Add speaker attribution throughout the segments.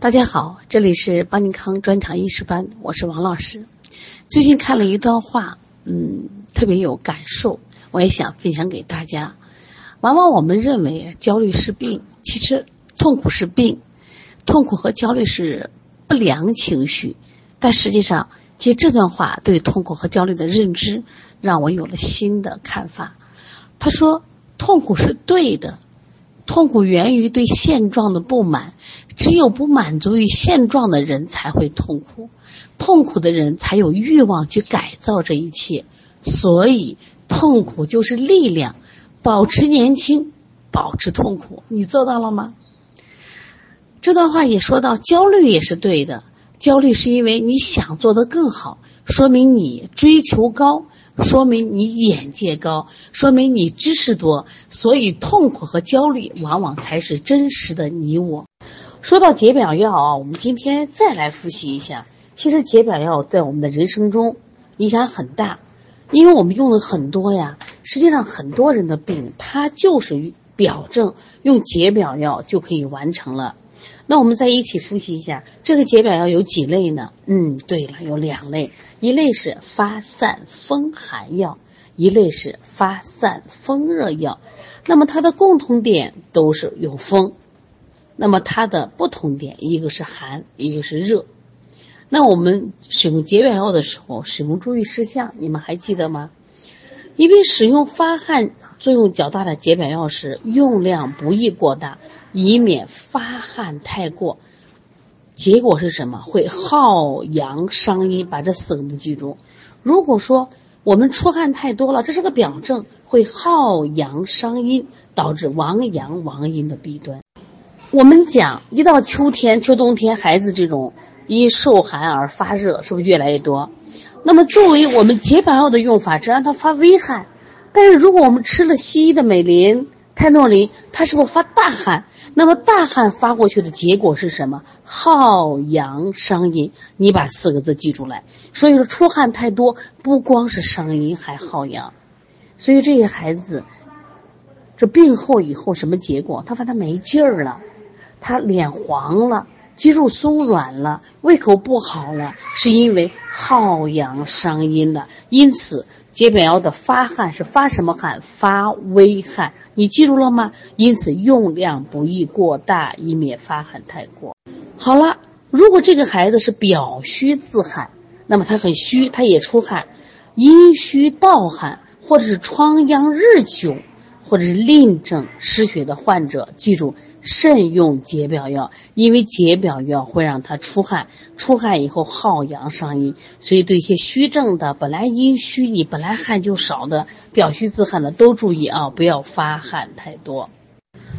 Speaker 1: 大家好，这里是邦尼康专场医师班，我是王老师。最近看了一段话，嗯，特别有感受，我也想分享给大家。往往我们认为焦虑是病，其实痛苦是病，痛苦和焦虑是不良情绪。但实际上，其实这段话对痛苦和焦虑的认知，让我有了新的看法。他说：“痛苦是对的。”痛苦源于对现状的不满，只有不满足于现状的人才会痛苦，痛苦的人才有欲望去改造这一切，所以痛苦就是力量，保持年轻，保持痛苦，你做到了吗？这段话也说到，焦虑也是对的，焦虑是因为你想做得更好，说明你追求高。说明你眼界高，说明你知识多，所以痛苦和焦虑往往才是真实的你我。说到解表药啊，我们今天再来复习一下。其实解表药在我们的人生中影响很大，因为我们用的很多呀。实际上，很多人的病它就是表症，用解表药就可以完成了。那我们再一起复习一下，这个解表药有几类呢？嗯，对了，有两类。一类是发散风寒药，一类是发散风热药。那么它的共同点都是有风，那么它的不同点一个是寒，一个是热。那我们使用解表药的时候，使用注意事项，你们还记得吗？因为使用发汗作用较大的解表药时，用量不宜过大，以免发汗太过。结果是什么？会耗阳伤阴，把这四个字记住。如果说我们出汗太多了，这是个表症，会耗阳伤阴，导致亡阳亡阴的弊端。我们讲，一到秋天、秋冬天，孩子这种因受寒而发热，是不是越来越多？那么作为我们解表药的用法，只让它发微汗。但是如果我们吃了西医的美林。泰诺林，它是不是发大汗？那么大汗发过去的结果是什么？耗阳伤阴。你把四个字记住来。所以说出汗太多，不光是伤阴，还耗阳。所以这些孩子，这病后以后什么结果？他发他没劲儿了，他脸黄了，肌肉松软了，胃口不好了，是因为耗阳伤阴了。因此。解表药的发汗是发什么汗？发微汗，你记住了吗？因此用量不宜过大，以免发汗太过。好了，如果这个孩子是表虚自汗，那么他很虚，他也出汗，阴虚盗汗，或者是疮疡日久。或者是淋症失血的患者，记住慎用解表药，因为解表药会让他出汗，出汗以后耗阳伤阴，所以对一些虚症的，本来阴虚，你本来汗就少的，表虚自汗的都注意啊，不要发汗太多。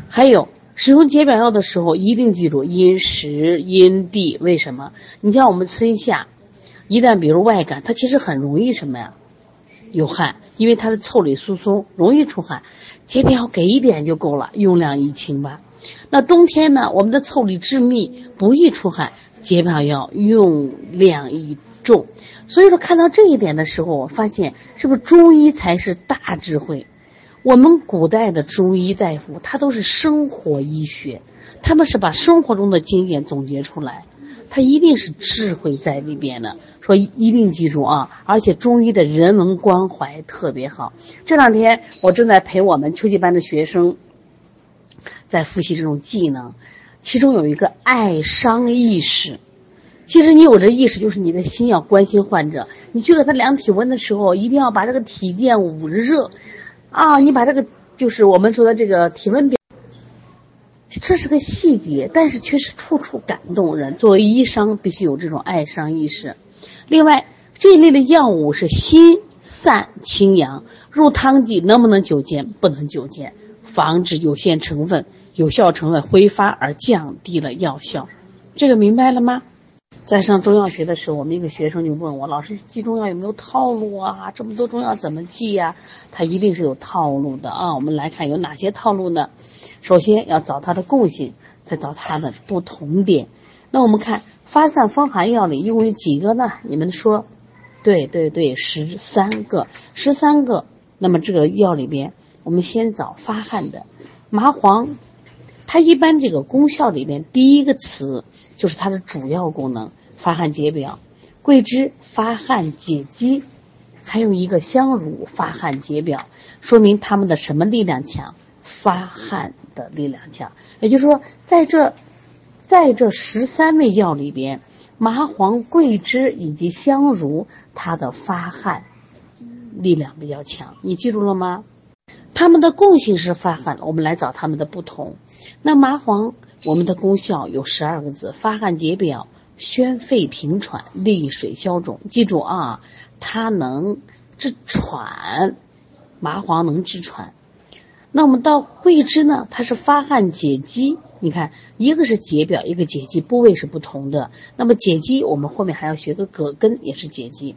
Speaker 1: 还有使用解表药的时候，一定记住因时因地，为什么？你像我们春夏，一旦比如外感，它其实很容易什么呀？有汗，因为它的腠理疏松，容易出汗。解表药给一点就够了，用量宜轻吧。那冬天呢？我们的腠理致密，不易出汗，解表药用量宜重。所以说，看到这一点的时候，我发现是不是中医才是大智慧？我们古代的中医大夫，他都是生活医学，他们是把生活中的经验总结出来，他一定是智慧在里边的。说一定记住啊！而且中医的人文关怀特别好。这两天我正在陪我们秋季班的学生在复习这种技能，其中有一个爱伤意识。其实你有这意识，就是你的心要关心患者。你去给他量体温的时候，一定要把这个体健捂热啊！你把这个就是我们说的这个体温表，这是个细节，但是却是处处感动人。作为医生，必须有这种爱伤意识。另外，这一类的药物是心散清阳，入汤剂能不能久煎？不能久煎，防止有限成分、有效成分挥发而降低了药效。这个明白了吗？在上中药学的时候，我们一个学生就问我：“老师，记中药有没有套路啊？这么多中药怎么记呀？”它一定是有套路的啊！我们来看有哪些套路呢？首先要找它的共性，再找它的不同点。那我们看。发散风寒药里一共有几个呢？你们说，对对对，十三个，十三个。那么这个药里边，我们先找发汗的，麻黄，它一般这个功效里边第一个词就是它的主要功能，发汗解表。桂枝发汗解肌，还有一个香茹发汗解表，说明它们的什么力量强？发汗的力量强。也就是说，在这，在这十三味药里边，麻黄、桂枝以及香茹，它的发汗力量比较强。你记住了吗？它们的共性是发汗，我们来找它们的不同。那麻黄，我们的功效有十二个字：发汗解表。宣肺平喘、利水消肿，记住啊，它能治喘，麻黄能治喘。那我们到桂枝呢？它是发汗解肌。你看，一个是解表，一个解肌，部位是不同的。那么解肌，我们后面还要学个葛根，也是解肌。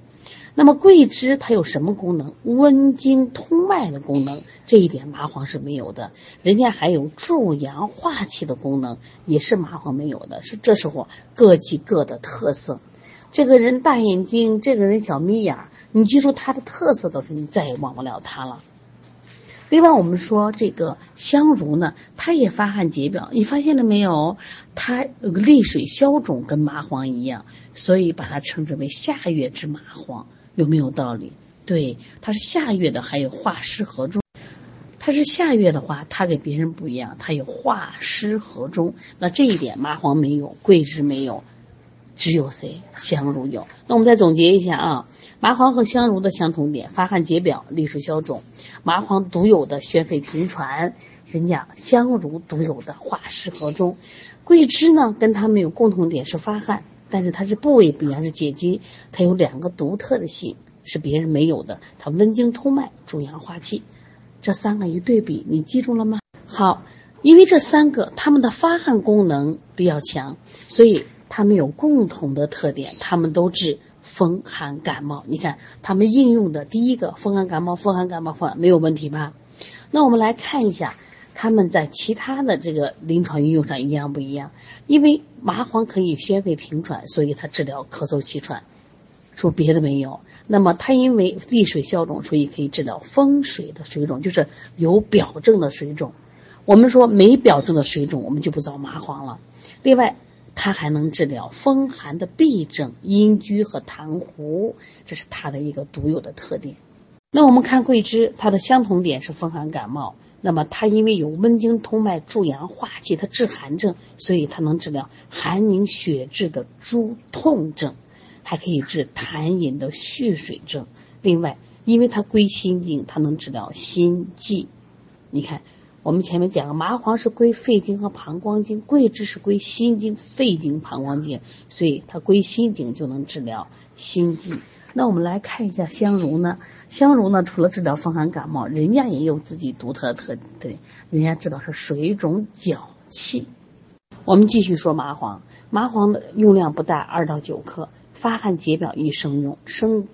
Speaker 1: 那么桂枝它有什么功能？温经通脉的功能，这一点麻黄是没有的。人家还有助阳化气的功能，也是麻黄没有的。是这时候各记各的特色。这个人大眼睛，这个人小眯眼儿，你记住他的特色的时候，你再也忘不了他了。另外，我们说这个香茹呢，它也发汗解表，你发现了没有？它有个利水消肿，跟麻黄一样，所以把它称之为下月之麻黄。有没有道理？对，它是下月的，还有化湿和中。它是下月的话，它跟别人不一样，它有化湿和中。那这一点麻黄没有，桂枝没有，只有谁？香茹有。那我们再总结一下啊，麻黄和香茹的相同点：发汗解表、利水消肿。麻黄独有的宣肺平喘，人家香茹独有的化湿和中。桂枝呢，跟它们有共同点是发汗。但是它是部位不一样，是解肌，它有两个独特的性，是别人没有的。它温经通脉，助阳化气，这三个一对比，你记住了吗？好，因为这三个它们的发汗功能比较强，所以它们有共同的特点，它们都治风寒感冒。你看，它们应用的第一个风寒感冒，风寒感冒风没有问题吧？那我们来看一下。他们在其他的这个临床应用上一样不一样？因为麻黄可以宣肺平喘，所以它治疗咳嗽气喘，说别的没有。那么它因为利水消肿，所以可以治疗风水的水肿，就是有表症的水肿。我们说没表症的水肿，我们就不找麻黄了。另外，它还能治疗风寒的痹症、阴居和痰糊，这是它的一个独有的特点。那我们看桂枝，它的相同点是风寒感冒。那么它因为有温经通脉、助阳化气，它治寒症，所以它能治疗寒凝血滞的诸痛症，还可以治痰饮的蓄水症。另外，因为它归心经，它能治疗心悸。你看，我们前面讲了，麻黄是归肺经和膀胱经，桂枝是归心经、肺经、膀胱经，所以它归心经就能治疗心悸。那我们来看一下香茹呢？香茹呢，除了治疗风寒感冒，人家也有自己独特的特点。对人家知道是水肿脚气。我们继续说麻黄，麻黄的用量不大，二到九克，发汗解表宜生用，生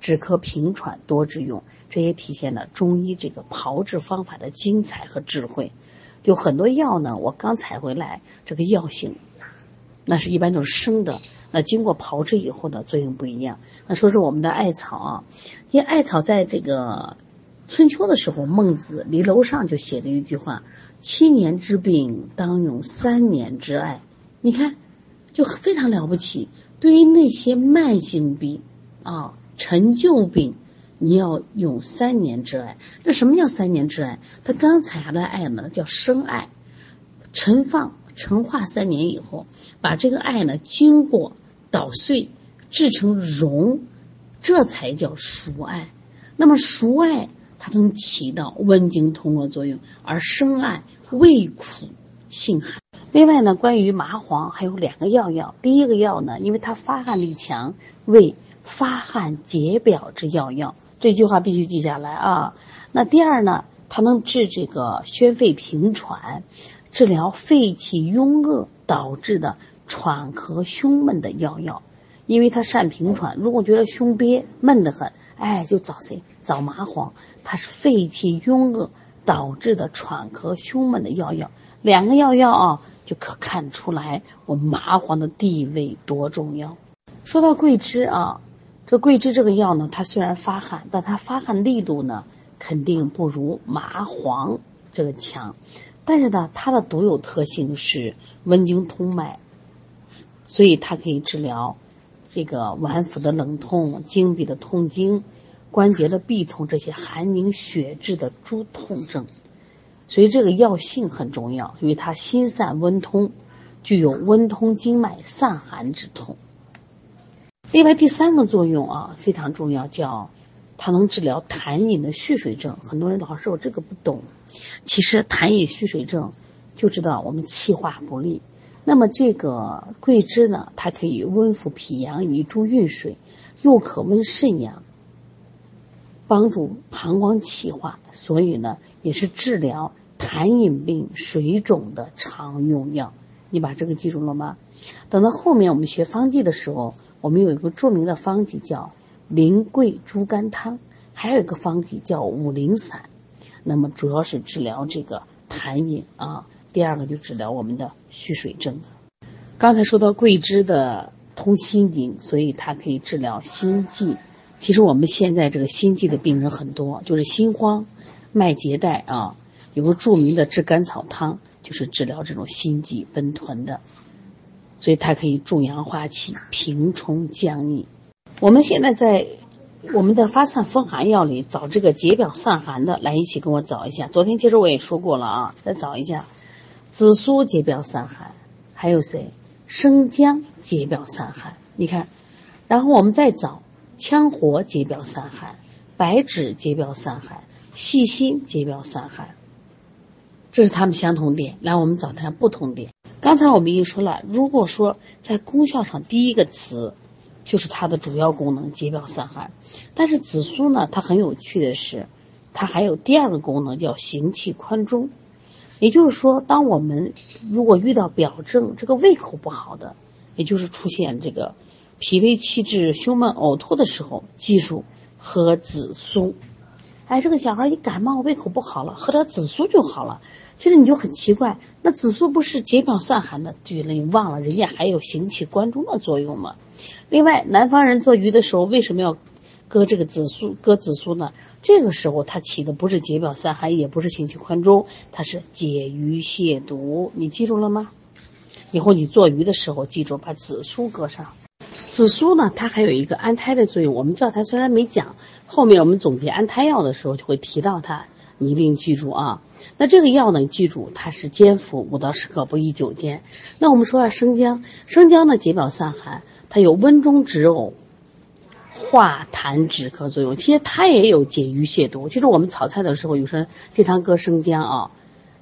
Speaker 1: 止咳平喘多治用。这也体现了中医这个炮制方法的精彩和智慧。就很多药呢，我刚采回来，这个药性，那是一般都是生的。那经过炮制以后呢，作用不一样。那说是我们的艾草啊，因为艾草在这个春秋的时候，孟子离楼上就写了一句话：“七年之病，当用三年之艾。”你看，就非常了不起。对于那些慢性病啊、陈旧病，你要用三年之艾。那什么叫三年之艾？它刚采下的艾呢，叫生艾，陈放。陈化三年以后，把这个艾呢经过捣碎，制成蓉，这才叫熟艾。那么熟艾它能起到温经通络作用，而生艾味苦性寒。另外呢，关于麻黄还有两个药药。第一个药呢，因为它发汗力强，为发汗解表之药药。这句话必须记下来啊。那第二呢，它能治这个宣肺平喘。治疗肺气壅恶导致的喘咳胸闷的药药，因为它善平喘。如果觉得胸憋闷得很，哎，就找谁？找麻黄，它是肺气壅恶导致的喘咳胸闷的药药。两个药药啊，就可看出来我麻黄的地位多重要。说到桂枝啊，这桂枝这个药呢，它虽然发汗，但它发汗力度呢，肯定不如麻黄这个强。但是呢，它的独有特性是温经通脉，所以它可以治疗这个脘腹的冷痛、经闭的痛经、关节的痹痛这些寒凝血滞的诸痛症。所以这个药性很重要，因为它心散温通，具有温通经脉、散寒止痛。另外第三个作用啊非常重要，叫它能治疗痰饮的蓄水症。很多人老师我这个不懂，其实痰饮蓄水症就知道我们气化不利。那么这个桂枝呢，它可以温补脾阳，以助运水，又可温肾阳，帮助膀胱气化，所以呢也是治疗痰饮病、水肿的常用药。你把这个记住了吗？等到后面我们学方剂的时候。我们有一个著名的方剂叫苓桂猪肝汤，还有一个方剂叫五苓散，那么主要是治疗这个痰饮啊。第二个就治疗我们的蓄水症。刚才说到桂枝的通心经，所以它可以治疗心悸。其实我们现在这个心悸的病人很多，就是心慌、脉结带啊。有个著名的炙甘草汤，就是治疗这种心悸奔豚的。所以它可以助阳化气、平冲降逆。我们现在在我们的发散风寒药里找这个解表散寒的，来一起跟我找一下。昨天其实我也说过了啊，再找一下，紫苏解表散寒，还有谁？生姜解表散寒。你看，然后我们再找羌活解表散寒，白芷解表散寒，细辛解表散寒。这是它们相同点。来，我们找它不同点。刚才我们已经说了，如果说在功效上第一个词，就是它的主要功能解表散寒。但是紫苏呢，它很有趣的是，它还有第二个功能叫行气宽中。也就是说，当我们如果遇到表症，这个胃口不好的，也就是出现这个脾胃气滞、胸闷、呕吐的时候，记住喝紫苏。哎，这个小孩一感冒胃口不好了，喝点紫苏就好了。其实你就很奇怪，那紫苏不是解表散寒的？对了，你忘了人家还有行气关中的作用吗？另外，南方人做鱼的时候为什么要搁这个紫苏？搁紫苏呢？这个时候它起的不是解表散寒，也不是行气宽中，它是解鱼泻毒。你记住了吗？以后你做鱼的时候记住把紫苏搁上。紫苏呢，它还有一个安胎的作用。我们教材虽然没讲，后面我们总结安胎药的时候就会提到它，你一定记住啊。那这个药呢？记住，它是煎服五到十克，不宜久煎。那我们说下生姜，生姜呢解表散寒，它有温中止呕、化痰止咳作用。其实它也有解郁泻毒。就是我们炒菜的时候，有时候经常搁生姜啊，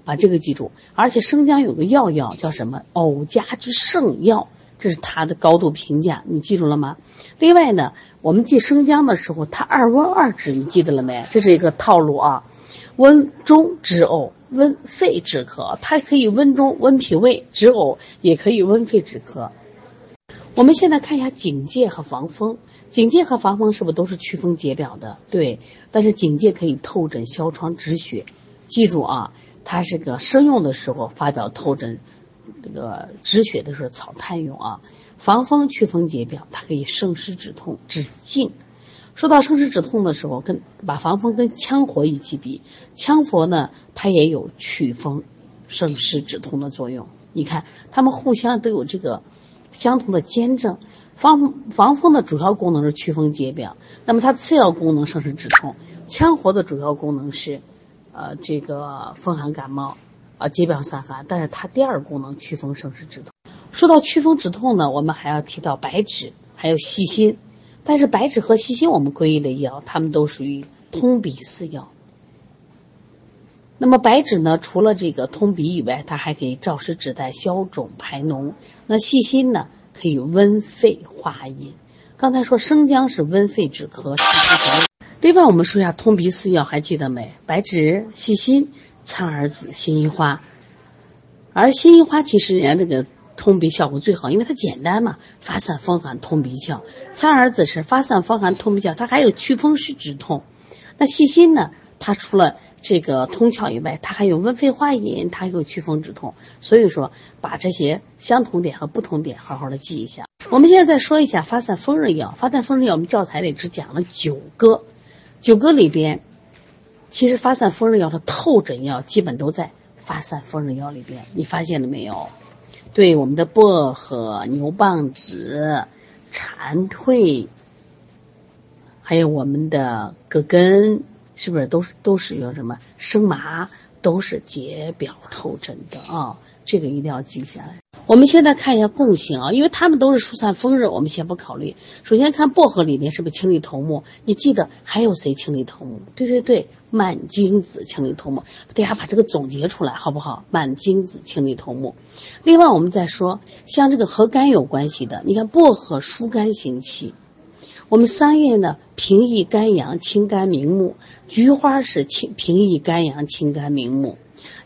Speaker 1: 把这个记住。而且生姜有个药药叫什么？呕家之圣药，这是它的高度评价，你记住了吗？另外呢，我们记生姜的时候，它二温二止，你记得了没？这是一个套路啊。温中止呕，温肺止咳，它可以温中温脾胃止呕，也可以温肺止咳。我们现在看一下警戒和防风，警戒和防风是不是都是祛风解表的？对，但是警戒可以透疹消疮止血。记住啊，它是个生用的时候发表透疹，这个止血的时候草炭用啊。防风祛风解表，它可以生湿止痛止痉。说到生湿止痛的时候，跟把防风跟羌活一起比，羌活呢，它也有祛风、生湿止痛的作用。你看，它们互相都有这个相同的兼症。防防风的主要功能是祛风解表，那么它次要功能生湿止痛。羌活的主要功能是，呃，这个风寒感冒，啊，解表散寒，但是它第二功能祛风生湿止痛。说到祛风止痛呢，我们还要提到白芷，还有细辛。但是白芷和细辛我们归一类药，它们都属于通鼻四药。那么白芷呢，除了这个通鼻以外，它还可以燥湿止带、消肿排脓。那细辛呢，可以温肺化饮。刚才说生姜是温肺止咳。另外我们说一下通鼻四药，还记得没？白芷、细辛、苍耳子、辛夷花。而辛夷花其实人家这个。通鼻效果最好，因为它简单嘛，发散风寒、通鼻窍。苍耳子是发散风寒、通鼻窍，它还有祛风湿止痛。那细辛呢？它除了这个通窍以外，它还有温肺化饮，它还有祛风止痛。所以说，把这些相同点和不同点好好的记一下。我们现在再说一下发散风热药。发散风热药，我们教材里只讲了九个，九个里边，其实发散风热药的透疹药基本都在发散风热药里边，你发现了没有？对，我们的薄荷、牛蒡子、蝉蜕，还有我们的葛根，是不是都是都使用什么生麻？都是解表透疹的啊，这个一定要记下来。我们现在看一下共性啊，因为它们都是疏散风热，我们先不考虑。首先看薄荷里面是不是清利头目？你记得还有谁清利头目？对对对，满金子清理头目。大家把这个总结出来好不好？满金子清理头目。另外，我们再说像这个和肝有关系的，你看薄荷疏肝行气，我们桑叶呢平抑肝阳、清肝明目，菊花是清平抑肝阳、清肝明目。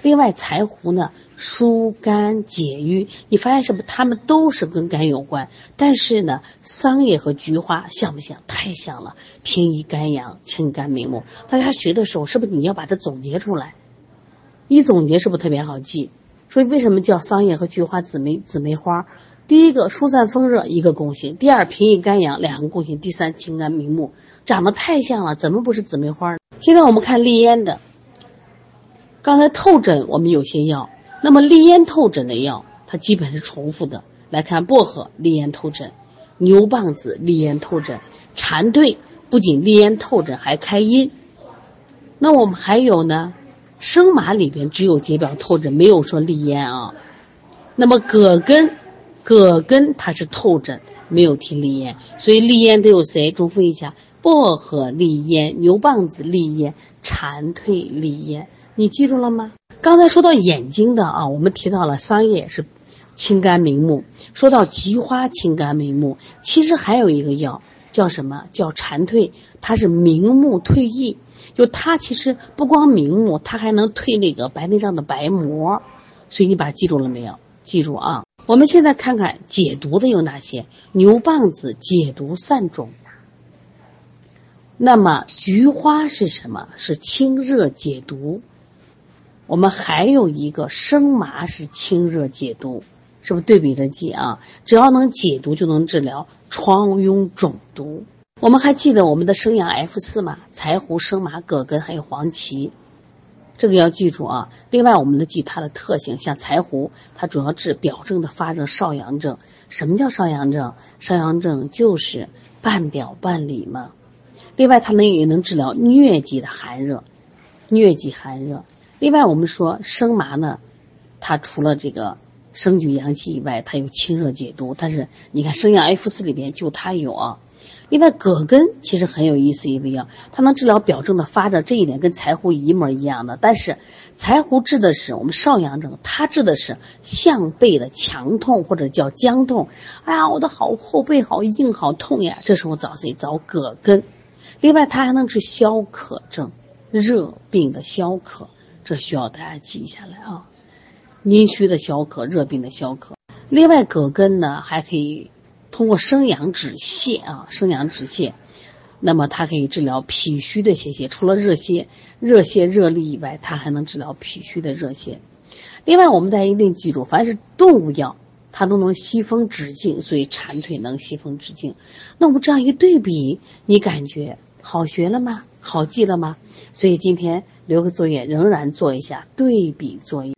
Speaker 1: 另外，柴胡呢疏肝解郁，你发现是不是它们都是跟肝有关？但是呢，桑叶和菊花像不像？太像了，平抑肝阳、清肝明目。大家学的时候，是不是你要把它总结出来？一总结是不是特别好记？所以为什么叫桑叶和菊花姊妹姊妹花？第一个疏散风热一个共性，第二平抑肝阳两个共性，第三清肝明目，长得太像了，怎么不是姊妹花？现在我们看利咽的。刚才透疹我们有些药，那么利咽透疹的药它基本是重复的。来看薄荷利咽透疹，牛蒡子利咽透疹，蝉蜕不仅利咽透疹还开阴。那我们还有呢，生麻里边只有解表透疹，没有说利咽啊。那么葛根，葛根它是透疹，没有提利咽，所以利咽都有谁？重复一下：薄荷利咽，牛蒡子利咽，蝉蜕利咽。你记住了吗？刚才说到眼睛的啊，我们提到了桑叶是清肝明目，说到菊花清肝明目，其实还有一个药叫什么？叫蝉蜕，它是明目退翳，就它其实不光明目，它还能退那个白内障的白膜，所以你把它记住了没有？记住啊！我们现在看看解毒的有哪些？牛蒡子解毒散肿，那么菊花是什么？是清热解毒。我们还有一个生麻是清热解毒，是不是对比着记啊？只要能解毒，就能治疗疮痈肿毒。我们还记得我们的生阳 F 四吗？柴胡、生麻、葛根还有黄芪，这个要记住啊。另外，我们的记它的特性，像柴胡，它主要治表症的发热少阳症。什么叫少阳症？少阳症就是半表半里嘛。另外，它能也能治疗疟疾的寒热，疟疾寒热。另外，我们说生麻呢，它除了这个生举阳气以外，它有清热解毒。但是你看生阳 F 四里边就它有啊。另外，葛根其实很有意思一味药，它能治疗表症的发热，这一点跟柴胡一模一样的。但是柴胡治的是我们少阳症，它治的是项背的强痛或者叫僵痛。哎呀，我的好后背好硬好痛呀！这时候找谁？找葛根。另外，它还能治消渴症，热病的消渴。这需要大家记下来啊，阴虚的消渴，热病的消渴。另外，葛根呢还可以通过生阳止泻啊，生阳止泻。那么它可以治疗脾虚的泄泻，除了热泻、热泻、热痢以外，它还能治疗脾虚的热泻。另外，我们大家一定记住，凡是动物药，它都能吸风止痉，所以蝉蜕能吸风止痉。那我们这样一对比，你感觉好学了吗？好记了吗？所以今天留个作业，仍然做一下对比作业。